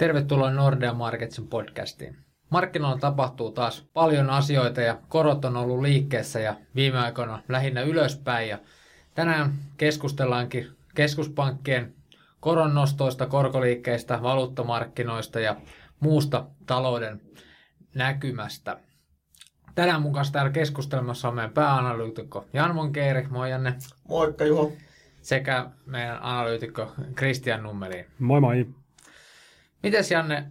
Tervetuloa Nordea Marketsin podcastiin. Markkinoilla tapahtuu taas paljon asioita ja korot on ollut liikkeessä ja viime aikoina lähinnä ylöspäin. Ja tänään keskustellaankin keskuspankkien koronnostoista, korkoliikkeistä, valuuttamarkkinoista ja muusta talouden näkymästä. Tänään mukaan täällä keskustelmassa on meidän pääanalyytikko Jan Monkeeri. Moi Janne. Moikka Juho. Sekä meidän analyytikko Kristian Nummeli. Moi moi. Mites Janne,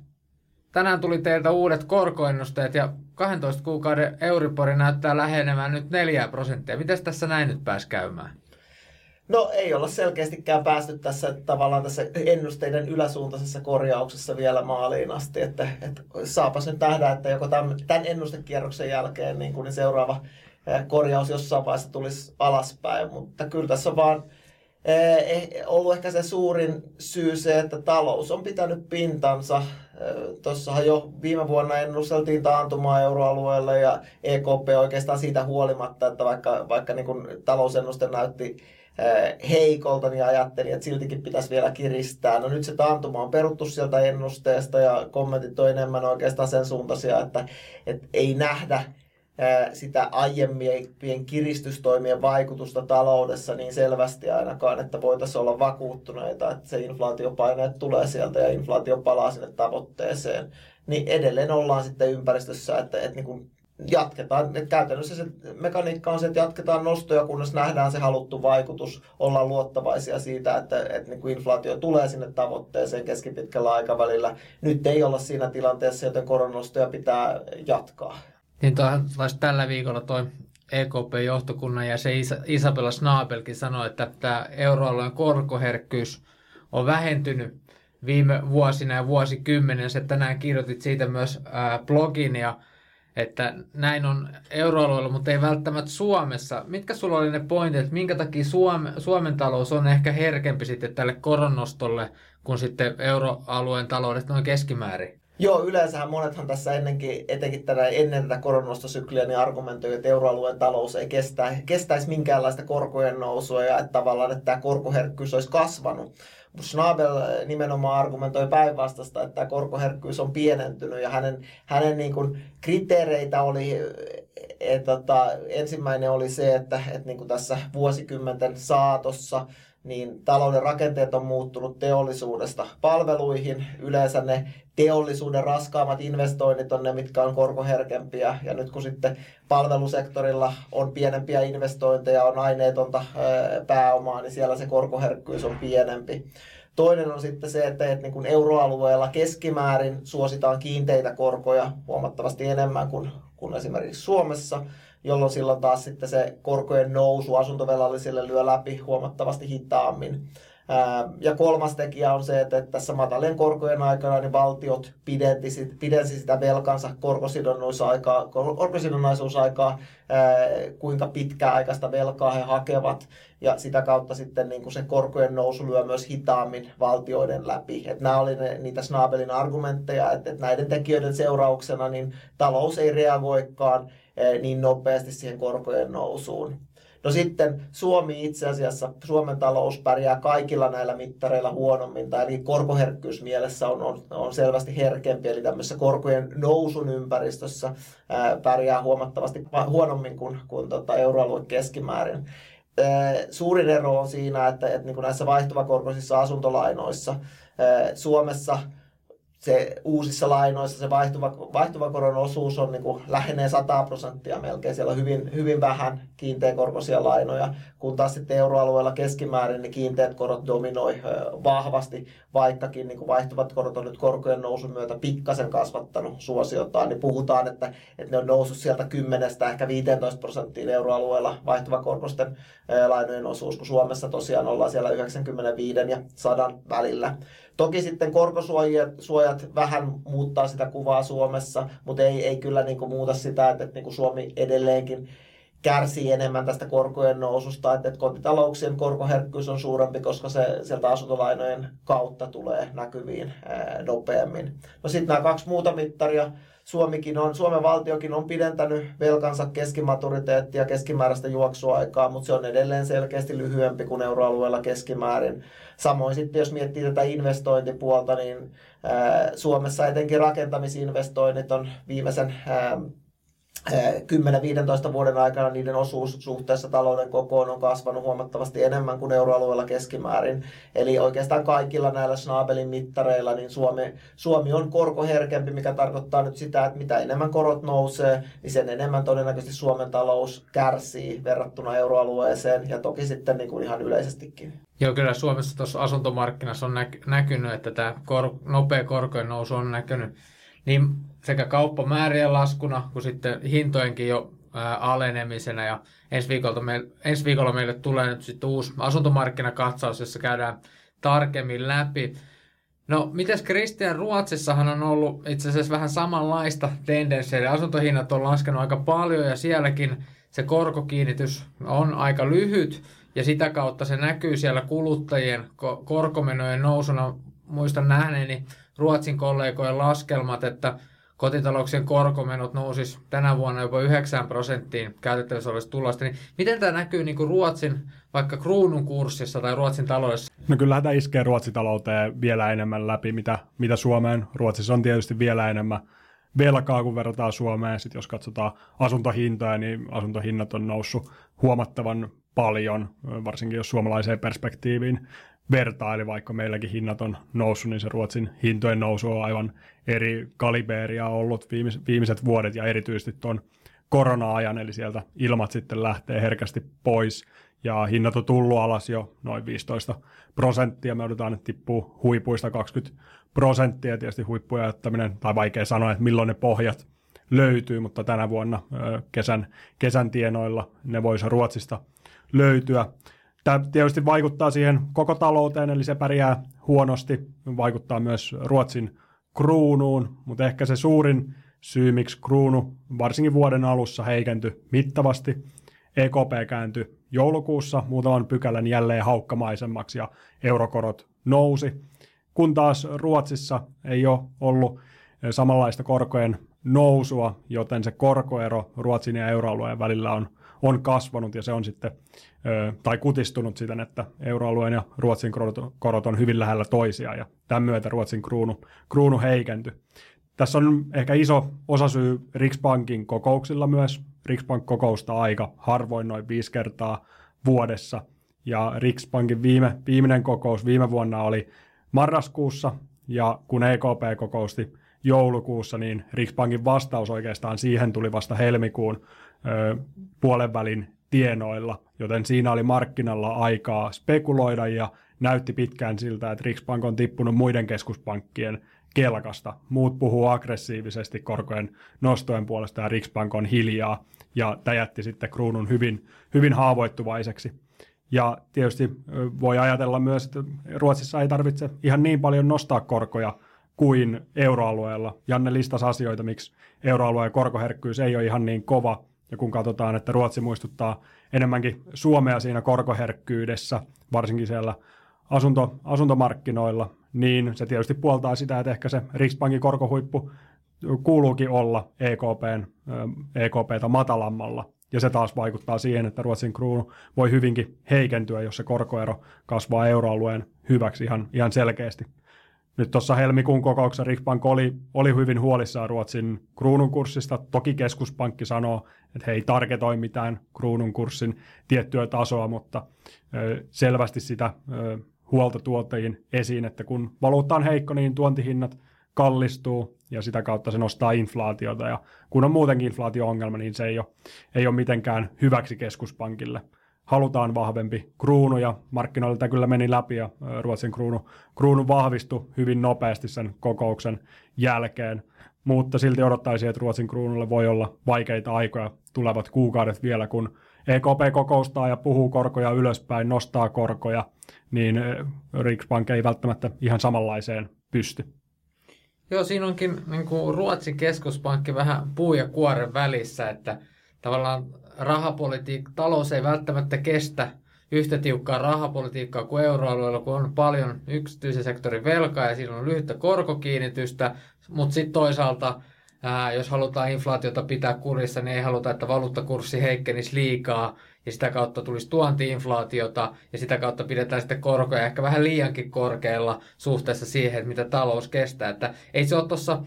tänään tuli teiltä uudet korkoennusteet ja 12 kuukauden Euribori näyttää lähenemään nyt 4 prosenttia. Miten tässä näin nyt pääsi käymään? No ei olla selkeästikään päästy tässä tavallaan tässä ennusteiden yläsuuntaisessa korjauksessa vielä maaliin asti, että, että saapas nyt nähdä, että joko tämän, tämän ennustekierroksen jälkeen niin kuin seuraava korjaus jossain vaiheessa tulisi alaspäin, mutta kyllä tässä on vaan ollut ehkä se suurin syy se, että talous on pitänyt pintansa. Tuossahan jo viime vuonna ennusteltiin taantumaa euroalueelle ja EKP oikeastaan siitä huolimatta, että vaikka, vaikka niin kuin talousennuste näytti heikolta, niin ajattelin, että siltikin pitäisi vielä kiristää. No nyt se taantuma on peruttu sieltä ennusteesta ja kommentit on enemmän oikeastaan sen suuntaisia, että, että ei nähdä sitä aiemmien kiristystoimien vaikutusta taloudessa niin selvästi ainakaan, että voitaisiin olla vakuuttuneita, että se inflaatiopaine tulee sieltä ja inflaatio palaa sinne tavoitteeseen. Niin edelleen ollaan sitten ympäristössä, että, että niin kuin jatketaan. Et käytännössä se mekaniikka on se, että jatketaan nostoja, kunnes nähdään se haluttu vaikutus. Ollaan luottavaisia siitä, että, että niin kuin inflaatio tulee sinne tavoitteeseen keskipitkällä aikavälillä. Nyt ei olla siinä tilanteessa, joten koronostoja pitää jatkaa. Niin taas tällä viikolla toi EKP-johtokunnan ja se Isabella Snabelkin sanoi, että tämä euroalueen korkoherkkyys on vähentynyt viime vuosina ja vuosikymmenen. Se tänään kirjoitit siitä myös ää, blogin ja että näin on euroalueella, mutta ei välttämättä Suomessa. Mitkä sulla oli ne pointit, että minkä takia Suome, Suomen talous on ehkä herkempi sitten tälle koronnostolle kuin sitten euroalueen taloudet noin keskimäärin? Joo, yleensähän monethan tässä ennenkin, etenkin tänä, ennen tätä koronastosykliä, niin argumentoi, että euroalueen talous ei kestä, kestäisi minkäänlaista korkojen nousua ja että tavallaan että tämä korkoherkkyys olisi kasvanut. Schnabel nimenomaan argumentoi päinvastasta, että tämä korkoherkkyys on pienentynyt ja hänen, hänen niin kuin kriteereitä oli, et, tota, ensimmäinen oli se, että et niin kuin tässä vuosikymmenten saatossa niin talouden rakenteet on muuttunut teollisuudesta palveluihin. Yleensä ne teollisuuden raskaammat investoinnit on ne, mitkä on korkoherkempiä. Ja nyt kun sitten palvelusektorilla on pienempiä investointeja, on aineetonta pääomaa, niin siellä se korkoherkkyys on pienempi. Toinen on sitten se, että, että niin kuin euroalueella keskimäärin suositaan kiinteitä korkoja huomattavasti enemmän kuin, kuin esimerkiksi Suomessa jolloin silloin taas sitten se korkojen nousu asuntovelallisille lyö läpi huomattavasti hitaammin. Ja kolmas tekijä on se, että tässä matalien korkojen aikana niin valtiot pidensi, sitä velkansa korkosidonnaisuusaikaa, korkosidonnaisuusaikaa, kuinka pitkäaikaista velkaa he hakevat. Ja sitä kautta sitten niin kuin se korkojen nousu lyö myös hitaammin valtioiden läpi. Et nämä oli ne, niitä Snabelin argumentteja, että, että näiden tekijöiden seurauksena niin talous ei reagoikaan niin nopeasti siihen korkojen nousuun. No sitten Suomi itse asiassa, Suomen talous pärjää kaikilla näillä mittareilla huonommin, tai eli korkoherkkyys mielessä on, on, on selvästi herkempi, eli tämmöisessä korkojen nousun ympäristössä ää, pärjää huomattavasti huonommin kuin, kuin tota euroalueen keskimäärin. Ää, suurin ero on siinä, että, että niin kuin näissä vaihtuvakorkoisissa asuntolainoissa Suomessa – se uusissa lainoissa se vaihtuva, vaihtuva koron osuus on niin kuin lähenee 100 prosenttia melkein. Siellä on hyvin, hyvin vähän kiinteäkorkoisia lainoja, kun taas sitten euroalueella keskimäärin niin kiinteät korot dominoi vahvasti, vaikkakin niin kuin vaihtuvat korot on nyt korkojen nousun myötä pikkasen kasvattanut suosiotaan, niin puhutaan, että, että ne on noussut sieltä 10 ehkä 15 prosenttiin euroalueella vaihtuvakorkoisten lainojen osuus, kun Suomessa tosiaan ollaan siellä 95 ja 100 välillä. Toki sitten korkosuojat vähän muuttaa sitä kuvaa Suomessa, mutta ei, ei kyllä niin kuin muuta sitä, että, että niin kuin Suomi edelleenkin kärsii enemmän tästä korkojen noususta, että, että kotitalouksien korkoherkkyys on suurempi, koska se sieltä asuntolainojen kautta tulee näkyviin ää, nopeammin. No sitten nämä kaksi muuta mittaria, Suomikin on, Suomen valtiokin on pidentänyt velkansa keskimaturiteettia, keskimääräistä juoksuaikaa, mutta se on edelleen selkeästi lyhyempi kuin euroalueella keskimäärin. Samoin sitten, jos miettii tätä investointipuolta, niin Suomessa etenkin rakentamisinvestoinnit on viimeisen 10-15 vuoden aikana niiden osuus suhteessa talouden kokoon on kasvanut huomattavasti enemmän kuin euroalueella keskimäärin. Eli oikeastaan kaikilla näillä Schnabelin mittareilla niin Suomi, Suomi on korkoherkempi, mikä tarkoittaa nyt sitä, että mitä enemmän korot nousee, niin sen enemmän todennäköisesti Suomen talous kärsii verrattuna euroalueeseen ja toki sitten niin kuin ihan yleisestikin. Joo, kyllä Suomessa tuossa asuntomarkkinassa on näkynyt, että tämä kor- nopea korkojen nousu on näkynyt niin sekä kauppamäärien laskuna kuin sitten hintojenkin jo alenemisena. Ja ensi, viikolla meille, ensi viikolla meille tulee nyt sitten uusi asuntomarkkinakatsaus, jossa käydään tarkemmin läpi. No, mites Kristian, Ruotsissahan on ollut itse asiassa vähän samanlaista tendenssiä, eli asuntohinnat on laskenut aika paljon ja sielläkin se korkokiinnitys on aika lyhyt ja sitä kautta se näkyy siellä kuluttajien korkomenojen nousuna. Muistan nähneeni Ruotsin kollegojen laskelmat, että kotitalouksien korkomenot nousis tänä vuonna jopa 9 prosenttiin käytettävissä olevasta tulosta. Niin miten tämä näkyy niin kuin Ruotsin vaikka kruunun kurssissa tai Ruotsin taloudessa? No kyllähän tämä iskee Ruotsin talouteen vielä enemmän läpi, mitä, mitä Suomeen. Ruotsissa on tietysti vielä enemmän velkaa, kun verrataan Suomeen. Sitten jos katsotaan asuntohintoja, niin asuntohinnat on noussut huomattavan paljon, varsinkin jos suomalaiseen perspektiiviin vertaili, vaikka meilläkin hinnat on noussut, niin se Ruotsin hintojen nousu on aivan eri kaliberia ollut viimeiset vuodet ja erityisesti tuon korona-ajan, eli sieltä ilmat sitten lähtee herkästi pois ja hinnat on tullut alas jo noin 15 prosenttia. Me odotetaan, että tippuu huipuista 20 prosenttia. Tietysti huippuja jättäminen, tai vaikea sanoa, että milloin ne pohjat löytyy, mutta tänä vuonna kesän, kesän tienoilla ne voisi Ruotsista löytyä. Tämä tietysti vaikuttaa siihen koko talouteen, eli se pärjää huonosti. Vaikuttaa myös Ruotsin kruunuun, mutta ehkä se suurin syy, miksi kruunu varsinkin vuoden alussa heikentyi mittavasti. EKP kääntyi joulukuussa muutaman pykälän jälleen haukkamaisemmaksi ja eurokorot nousi. Kun taas Ruotsissa ei ole ollut samanlaista korkojen nousua, joten se korkoero Ruotsin ja euroalueen välillä on on kasvanut ja se on sitten, tai kutistunut siten, että euroalueen ja Ruotsin korot, korot on hyvin lähellä toisiaan ja tämän myötä Ruotsin kruunu, kruunu heikentyi. Tässä on ehkä iso osasyy Riksbankin kokouksilla myös. Riksbank kokousta aika harvoin noin viisi kertaa vuodessa. Ja Riksbankin viime, viimeinen kokous viime vuonna oli marraskuussa, ja kun EKP kokousti joulukuussa, niin Riksbankin vastaus oikeastaan siihen tuli vasta helmikuun puolen välin tienoilla, joten siinä oli markkinalla aikaa spekuloida ja näytti pitkään siltä, että Riksbank on tippunut muiden keskuspankkien kelkasta. Muut puhuu aggressiivisesti korkojen nostojen puolesta ja Riksbank on hiljaa ja tämä jätti sitten kruunun hyvin, hyvin haavoittuvaiseksi. Ja tietysti voi ajatella myös, että Ruotsissa ei tarvitse ihan niin paljon nostaa korkoja kuin euroalueella. Janne listasi asioita, miksi euroalueen korkoherkkyys ei ole ihan niin kova, ja kun katsotaan, että Ruotsi muistuttaa enemmänkin Suomea siinä korkoherkkyydessä, varsinkin siellä asunto, asuntomarkkinoilla, niin se tietysti puoltaa sitä, että ehkä se Riksbankin korkohuippu kuuluukin olla EKPn, EKPtä matalammalla. Ja se taas vaikuttaa siihen, että Ruotsin kruunu voi hyvinkin heikentyä, jos se korkoero kasvaa euroalueen hyväksi ihan, ihan selkeästi nyt tuossa helmikuun kokouksessa Riksbank oli, oli hyvin huolissaan Ruotsin kruunun kurssista. Toki keskuspankki sanoo, että he ei targetoi mitään kruunun kurssin tiettyä tasoa, mutta ö, selvästi sitä ö, huolta tuottajiin esiin, että kun valuutta on heikko, niin tuontihinnat kallistuu ja sitä kautta se nostaa inflaatiota. Ja kun on muutenkin inflaatio-ongelma, niin se ei ole, ei ole mitenkään hyväksi keskuspankille – halutaan vahvempi kruunu ja markkinoilta kyllä meni läpi ja Ruotsin kruunu, kruunu vahvistui hyvin nopeasti sen kokouksen jälkeen, mutta silti odottaisi, että Ruotsin kruunulle voi olla vaikeita aikoja tulevat kuukaudet vielä, kun EKP kokoustaa ja puhuu korkoja ylöspäin, nostaa korkoja, niin Riksbank ei välttämättä ihan samanlaiseen pysty. Joo, siinä onkin niin kuin Ruotsin keskuspankki vähän puu ja kuoren välissä, että tavallaan rahapolitiikka, talous ei välttämättä kestä yhtä tiukkaa rahapolitiikkaa kuin euroalueella, kun on paljon yksityisen sektorin velkaa ja siinä on lyhyttä korkokiinnitystä, mutta sitten toisaalta ää, jos halutaan inflaatiota pitää kurissa, niin ei haluta, että valuuttakurssi heikkenisi liikaa ja sitä kautta tulisi tuontiinflaatiota ja sitä kautta pidetään sitten korkoja ehkä vähän liiankin korkealla suhteessa siihen, että mitä talous kestää. Että ei se ole tuossa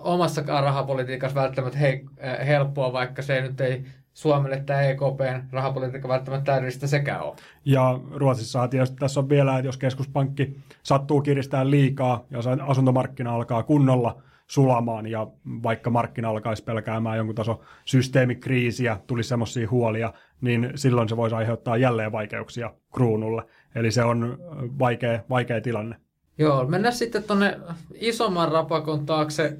omassakaan rahapolitiikassa välttämättä he, helppoa, vaikka se nyt ei Suomelle tämä EKPn rahapolitiikka välttämättä täydellistä sekään ole. Ja Ruotsissa tietysti tässä on vielä, että jos keskuspankki sattuu kiristää liikaa ja asuntomarkkina alkaa kunnolla sulamaan ja vaikka markkina alkaisi pelkäämään jonkun taso systeemikriisiä, tulisi semmoisia huolia, niin silloin se voisi aiheuttaa jälleen vaikeuksia kruunulle. Eli se on vaikea, vaikea tilanne. Joo, mennään sitten tuonne isomman rapakon taakse.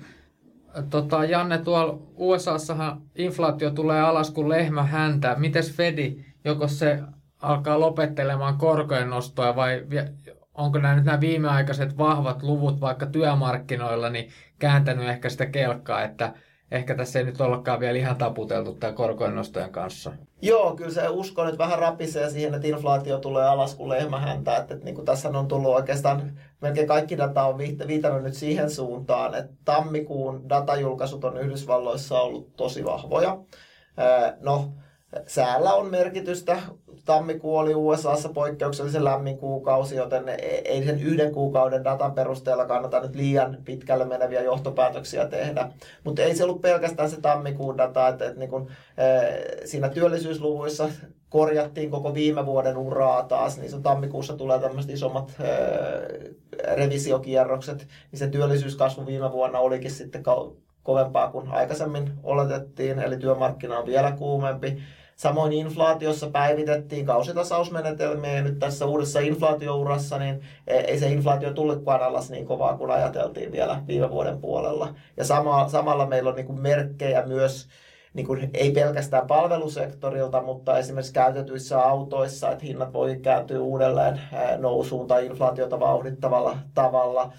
Tota, Janne, tuolla USAssahan inflaatio tulee alas kuin lehmä häntä. Mites Fedi, joko se alkaa lopettelemaan korkojen nostoa vai onko nämä nyt nämä viimeaikaiset vahvat luvut vaikka työmarkkinoilla niin kääntänyt ehkä sitä kelkkaa, että ehkä tässä ei nyt ollakaan vielä ihan taputeltu tämä korkojen nostojen kanssa. Joo, kyllä se usko nyt vähän rapisee siihen, että inflaatio tulee alas kuin lehmähäntä. Että, että niin kuin tässä on tullut oikeastaan, melkein kaikki data on viitannut nyt siihen suuntaan, että tammikuun datajulkaisut on Yhdysvalloissa ollut tosi vahvoja. No, säällä on merkitystä tammikuu oli USAssa poikkeuksellisen lämmin kuukausi, joten ei sen yhden kuukauden datan perusteella kannata nyt liian pitkälle meneviä johtopäätöksiä tehdä. Mutta ei se ollut pelkästään se tammikuun data, että, että niin kun, e, siinä työllisyysluvuissa korjattiin koko viime vuoden uraa taas, niin se tammikuussa tulee tämmöiset isommat e, revisiokierrokset, niin se työllisyyskasvu viime vuonna olikin sitten kovempaa kuin aikaisemmin oletettiin, eli työmarkkina on vielä kuumempi. Samoin inflaatiossa päivitettiin kausitasausmenetelmiä ja nyt tässä uudessa inflaatiourassa niin e, ei se inflaatio tullutkaan alas niin kovaa kuin ajateltiin vielä viime vuoden puolella. Ja sama, samalla meillä on niin kuin merkkejä myös niin kuin, ei pelkästään palvelusektorilta, mutta esimerkiksi käytetyissä autoissa, että hinnat voi kääntyä uudelleen nousuun tai inflaatiota vauhdittavalla tavalla.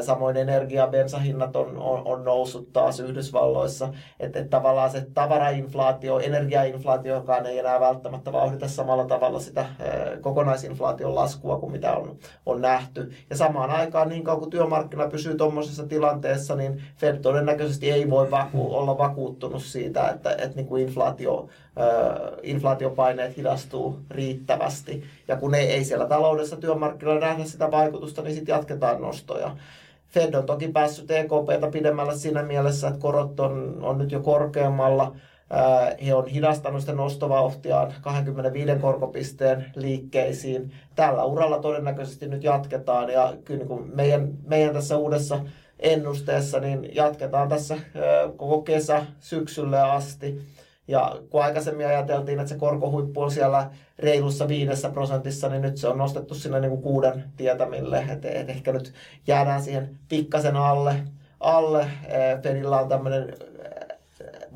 Samoin energia- ja bensahinnat on, on, on noussut taas Yhdysvalloissa. Että et tavallaan se tavarainflaatio, energiainflaatiokaan ei enää välttämättä vauhdita samalla tavalla sitä kokonaisinflaation laskua kuin mitä on, on nähty. Ja samaan aikaan niin kauan kuin työmarkkina pysyy tuommoisessa tilanteessa, niin Fed todennäköisesti ei voi vaku- olla vakuuttunut siitä, että, että niin kuin inflaatio inflaatiopaineet hidastuu riittävästi. Ja kun ei, ei siellä taloudessa työmarkkinoilla nähdä sitä vaikutusta, niin sitten jatketaan nostoja. Fed on toki päässyt EKPtä pidemmällä siinä mielessä, että korot on, on nyt jo korkeammalla. He on hidastanut sitä nostovauhtiaan 25 korkopisteen liikkeisiin. Tällä uralla todennäköisesti nyt jatketaan ja kyllä niin meidän, meidän tässä uudessa ennusteessa niin jatketaan tässä koko kesä syksylle asti. Ja kun aikaisemmin ajateltiin, että se korkohuippu on siellä reilussa viidessä prosentissa, niin nyt se on nostettu sinne niin kuin kuuden tietämille. Että et ehkä nyt jäädään siihen pikkasen alle. alle. Fedillä on tämmöinen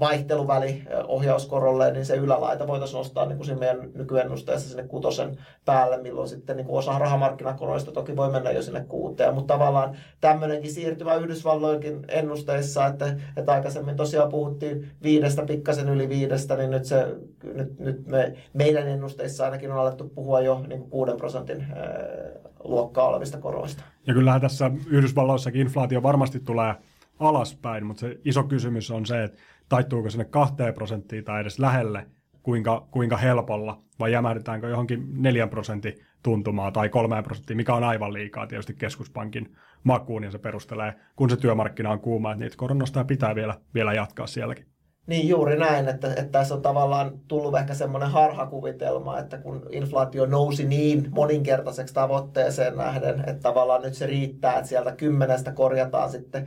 vaihteluväli ohjauskorolle, niin se ylälaita voitaisiin nostaa niin kuin siinä meidän nykyennusteessa sinne kutosen päälle, milloin sitten niin kuin osa rahamarkkinakoroista toki voi mennä jo sinne kuuteen, mutta tavallaan tämmöinenkin siirtymä Yhdysvalloinkin ennusteissa, että, että aikaisemmin tosiaan puhuttiin viidestä pikkasen yli viidestä, niin nyt, se, nyt, nyt me, meidän ennusteissa ainakin on alettu puhua jo niin kuin kuuden prosentin luokkaa olevista koroista. Ja kyllähän tässä Yhdysvalloissakin inflaatio varmasti tulee alaspäin, mutta se iso kysymys on se, että taittuuko sinne kahteen prosenttiin tai edes lähelle, kuinka, kuinka helpolla, vai jämähdetäänkö johonkin neljän prosentin tuntumaa tai kolmeen prosenttiin, mikä on aivan liikaa tietysti keskuspankin makuun, ja se perustelee, kun se työmarkkina on kuuma, että niitä koronasta pitää vielä, vielä jatkaa sielläkin. Niin juuri näin, että, että tässä on tavallaan tullut ehkä semmoinen harhakuvitelma, että kun inflaatio nousi niin moninkertaiseksi tavoitteeseen nähden, että tavallaan nyt se riittää, että sieltä kymmenestä korjataan sitten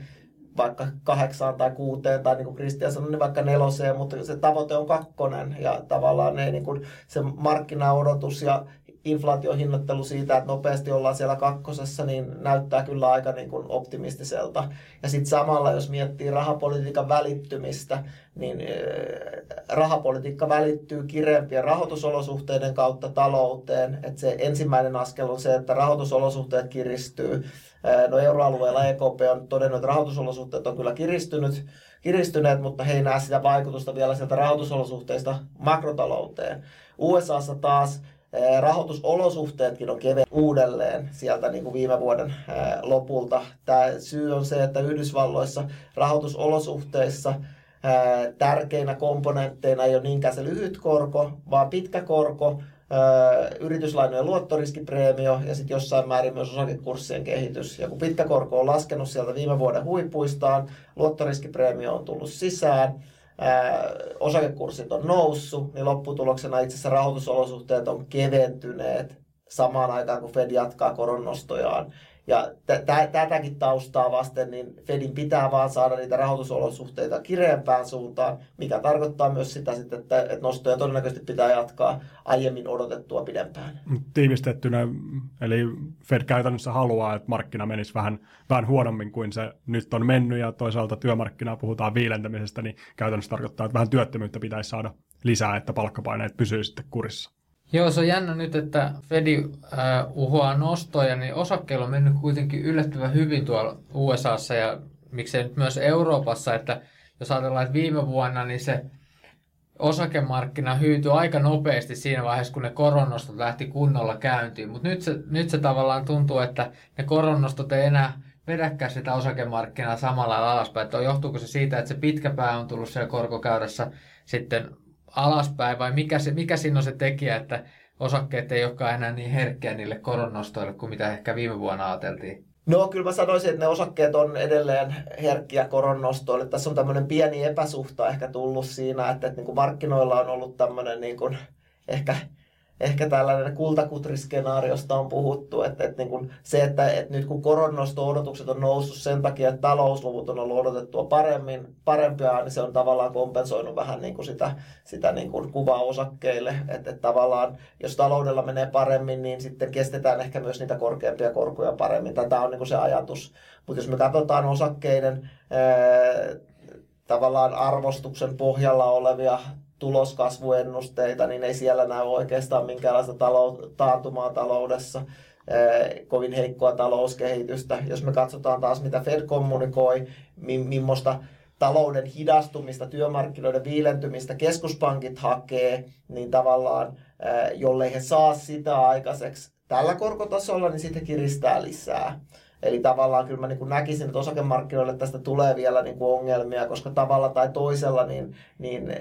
vaikka kahdeksaan tai kuuteen tai niin kuin Kristian sanoi, niin vaikka neloseen, mutta se tavoite on kakkonen ja tavallaan ne, niin kuin se markkinaodotus ja inflaatiohinnoittelu siitä, että nopeasti ollaan siellä kakkosessa, niin näyttää kyllä aika niin kuin optimistiselta. Ja sitten samalla, jos miettii rahapolitiikan välittymistä, niin rahapolitiikka välittyy kireempien rahoitusolosuhteiden kautta talouteen. Et se ensimmäinen askel on se, että rahoitusolosuhteet kiristyy. No euroalueella EKP on todennut, että rahoitusolosuhteet on kyllä kiristynyt, kiristyneet, mutta he ei näe sitä vaikutusta vielä sieltä rahoitusolosuhteista makrotalouteen. USAssa taas rahoitusolosuhteetkin on kevennyt uudelleen sieltä niin kuin viime vuoden lopulta. Tämä syy on se, että Yhdysvalloissa rahoitusolosuhteissa tärkeinä komponentteina ei ole niinkään se lyhyt korko, vaan pitkä korko, yrityslainojen luottoriskipreemio ja sitten jossain määrin myös osakekurssien kehitys. Ja kun pitkä korko on laskenut sieltä viime vuoden huipuistaan, luottoriskipreemio on tullut sisään, osakekurssit on noussut, niin lopputuloksena itse asiassa rahoitusolosuhteet on keventyneet samaan aikaan, kun Fed jatkaa koronnostojaan. Ja tätäkin taustaa vasten, niin Fedin pitää vaan saada niitä rahoitusolosuhteita kireempään suuntaan, mikä tarkoittaa myös sitä, sitten, että, nostoja todennäköisesti pitää jatkaa aiemmin odotettua pidempään. Tiivistettynä, eli Fed käytännössä haluaa, että markkina menisi vähän, vähän huonommin kuin se nyt on mennyt, ja toisaalta työmarkkinaa puhutaan viilentämisestä, niin käytännössä tarkoittaa, että vähän työttömyyttä pitäisi saada lisää, että palkkapaineet pysyy sitten kurissa. Joo, se on jännä nyt, että Fedi äh, uhoaa nostoja, niin osakkeilla on mennyt kuitenkin yllättävän hyvin tuolla USAssa ja miksei nyt myös Euroopassa, että jos ajatellaan, että viime vuonna niin se osakemarkkina hyytyi aika nopeasti siinä vaiheessa, kun ne koronnostot lähti kunnolla käyntiin. Mutta nyt se, nyt se tavallaan tuntuu, että ne koronnostot ei enää vedäkään sitä osakemarkkinaa samalla alaspäin. Että johtuuko se siitä, että se pitkä pää on tullut siellä korkokäyrässä sitten alaspäin vai mikä, se, mikä siinä on se tekijä, että osakkeet ei olekaan enää niin herkkiä niille koronnostoille kuin mitä ehkä viime vuonna ajateltiin? No kyllä mä sanoisin, että ne osakkeet on edelleen herkkiä koronnostoille. Tässä on tämmöinen pieni epäsuhta ehkä tullut siinä, että, että niin kuin markkinoilla on ollut tämmöinen niin kuin ehkä ehkä tällainen kultakutriskenaariosta on puhuttu, että, että niin kuin se, että, että nyt kun koronnosto-odotukset on noussut sen takia, että talousluvut on ollut odotettua paremmin, parempia, niin se on tavallaan kompensoinut vähän niin kuin sitä, sitä niin kuin kuvaa osakkeille, että, että tavallaan jos taloudella menee paremmin, niin sitten kestetään ehkä myös niitä korkeampia korkoja paremmin. Tämä on niin kuin se ajatus. Mutta jos me katsotaan osakkeiden ää, tavallaan arvostuksen pohjalla olevia tuloskasvuennusteita, niin ei siellä näy oikeastaan minkäänlaista talou- taantumaa taloudessa, kovin heikkoa talouskehitystä. Jos me katsotaan taas, mitä Fed kommunikoi, mi- millaista talouden hidastumista, työmarkkinoiden viilentymistä keskuspankit hakee, niin tavallaan jollei he saa sitä aikaiseksi tällä korkotasolla, niin sitten kiristää lisää. Eli tavallaan kyllä mä niin kuin näkisin, että osakemarkkinoille tästä tulee vielä niin kuin ongelmia, koska tavalla tai toisella niin, niin eh,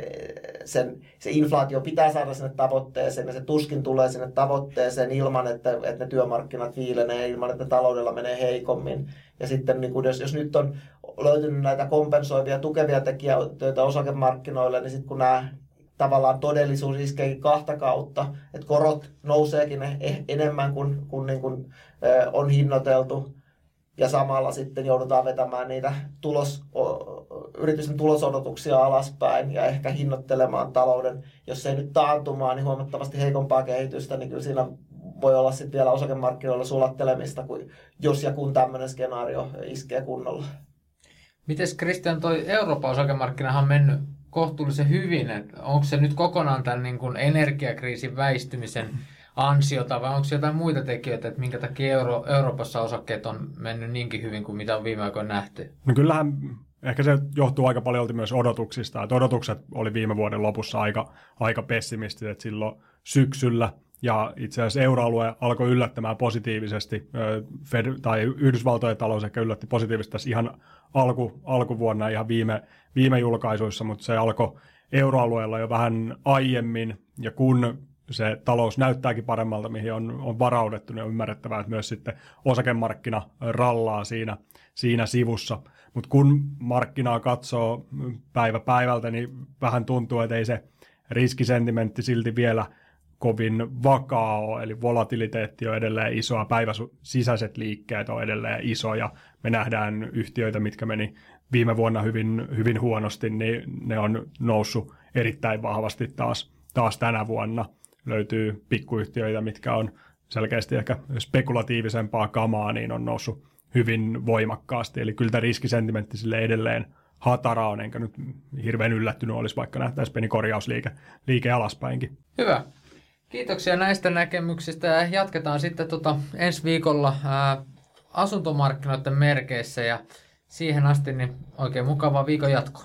sen, se inflaatio pitää saada sinne tavoitteeseen ja se tuskin tulee sinne tavoitteeseen ilman, että, että ne työmarkkinat viilenee, ilman, että taloudella menee heikommin. Ja sitten niin kuin jos, jos nyt on löytynyt näitä kompensoivia, tukevia tekijöitä osakemarkkinoille, niin sitten kun nämä tavallaan todellisuus iskeekin kahta kautta, että korot nouseekin e-, enemmän kuin, kuin, niin kuin on hinnoiteltu, ja samalla sitten joudutaan vetämään niitä tulos, yritysten tulosodotuksia alaspäin ja ehkä hinnoittelemaan talouden, jos ei nyt taantumaan, niin huomattavasti heikompaa kehitystä, niin kyllä siinä voi olla sitten vielä osakemarkkinoilla sulattelemista, kuin jos ja kun tämmöinen skenaario iskee kunnolla. Miten Kristian, toi Euroopan osakemarkkinahan on mennyt kohtuullisen hyvin, onko se nyt kokonaan tämän niin kuin energiakriisin väistymisen ansiota vai onko jotain muita tekijöitä, että minkä takia Euro- Euroopassa osakkeet on mennyt niinkin hyvin kuin mitä on viime aikoina nähty? No kyllähän ehkä se johtuu aika paljon myös odotuksista, että odotukset oli viime vuoden lopussa aika, aika pessimistiset silloin syksyllä, ja itse asiassa euroalue alkoi yllättämään positiivisesti, Fed, tai Yhdysvaltojen talous ehkä yllätti positiivisesti tässä ihan alku, alkuvuonna ihan viime, viime julkaisuissa, mutta se alkoi euroalueella jo vähän aiemmin, ja kun se talous näyttääkin paremmalta, mihin on, on varaudettu, niin on ymmärrettävää, että myös sitten osakemarkkina rallaa siinä, siinä sivussa. Mutta kun markkinaa katsoo päivä päivältä, niin vähän tuntuu, että ei se riskisentimentti silti vielä kovin vakaa ole, eli volatiliteetti on edelleen isoa, päivän sisäiset liikkeet on edelleen isoja. Me nähdään yhtiöitä, mitkä meni viime vuonna hyvin, hyvin huonosti, niin ne on noussut erittäin vahvasti taas, taas tänä vuonna – löytyy pikkuyhtiöitä, mitkä on selkeästi ehkä spekulatiivisempaa kamaa, niin on noussut hyvin voimakkaasti. Eli kyllä tämä riskisentimentti sille edelleen hatara on, enkä nyt hirveän yllättynyt olisi, vaikka nähtäisi pieni korjausliike liike alaspäinkin. Hyvä. Kiitoksia näistä näkemyksistä ja jatketaan sitten tota ensi viikolla asuntomarkkinoiden merkeissä ja siihen asti niin oikein mukavaa viikon jatkoa.